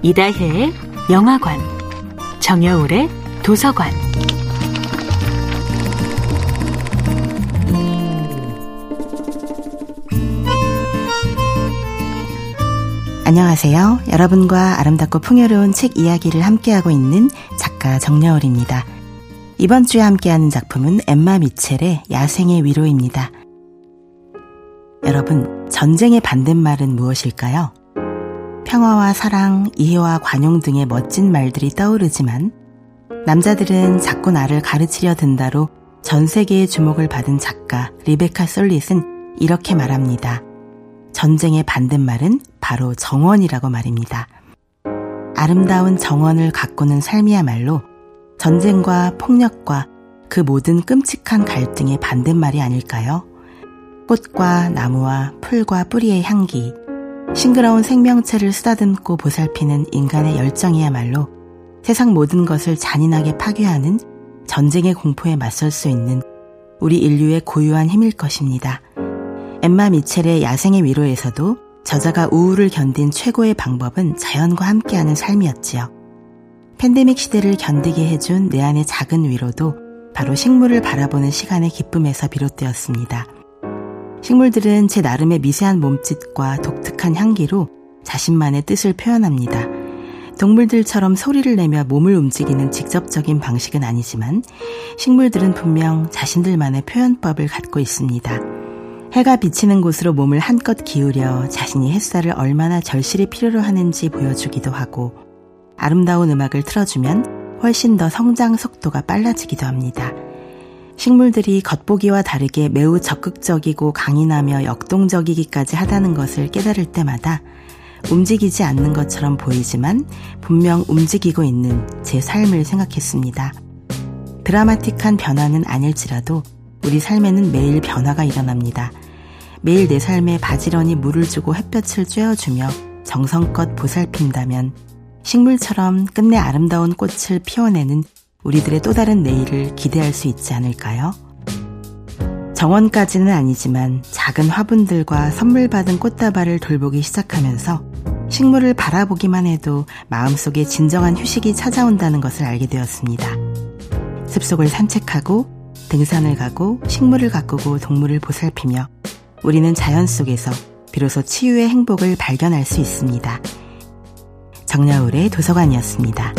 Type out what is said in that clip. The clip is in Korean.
이다혜의 영화관, 정여울의 도서관. 안녕하세요. 여러분과 아름답고 풍요로운 책 이야기를 함께하고 있는 작가 정여울입니다. 이번 주에 함께하는 작품은 엠마 미첼의 야생의 위로입니다. 여러분, 전쟁의 반대말은 무엇일까요? 평화와 사랑, 이해와 관용 등의 멋진 말들이 떠오르지만 남자들은 자꾸 나를 가르치려 든다로 전 세계의 주목을 받은 작가 리베카 솔릿은 이렇게 말합니다. 전쟁의 반대말은 바로 정원이라고 말입니다. 아름다운 정원을 가꾸는 삶이야말로 전쟁과 폭력과 그 모든 끔찍한 갈등의 반대말이 아닐까요? 꽃과 나무와 풀과 뿌리의 향기, 싱그러운 생명체를 쓰다듬고 보살피는 인간의 열정이야말로 세상 모든 것을 잔인하게 파괴하는 전쟁의 공포에 맞설 수 있는 우리 인류의 고유한 힘일 것입니다. 엠마 미첼의 야생의 위로에서도 저자가 우울을 견딘 최고의 방법은 자연과 함께하는 삶이었지요. 팬데믹 시대를 견디게 해준 내 안의 작은 위로도 바로 식물을 바라보는 시간의 기쁨에서 비롯되었습니다. 식물들은 제 나름의 미세한 몸짓과 독특한 향기로 자신만의 뜻을 표현합니다. 동물들처럼 소리를 내며 몸을 움직이는 직접적인 방식은 아니지만 식물들은 분명 자신들만의 표현법을 갖고 있습니다. 해가 비치는 곳으로 몸을 한껏 기울여 자신이 햇살을 얼마나 절실히 필요로 하는지 보여주기도 하고 아름다운 음악을 틀어주면 훨씬 더 성장 속도가 빨라지기도 합니다. 식물들이 겉보기와 다르게 매우 적극적이고 강인하며 역동적이기까지 하다는 것을 깨달을 때마다 움직이지 않는 것처럼 보이지만 분명 움직이고 있는 제 삶을 생각했습니다. 드라마틱한 변화는 아닐지라도 우리 삶에는 매일 변화가 일어납니다. 매일 내 삶에 바지런히 물을 주고 햇볕을 쬐어주며 정성껏 보살핀다면 식물처럼 끝내 아름다운 꽃을 피워내는 우리들의 또 다른 내일을 기대할 수 있지 않을까요? 정원까지는 아니지만 작은 화분들과 선물 받은 꽃다발을 돌보기 시작하면서 식물을 바라보기만 해도 마음속에 진정한 휴식이 찾아온다는 것을 알게 되었습니다. 숲속을 산책하고 등산을 가고 식물을 가꾸고 동물을 보살피며 우리는 자연 속에서 비로소 치유의 행복을 발견할 수 있습니다. 정야울의 도서관이었습니다.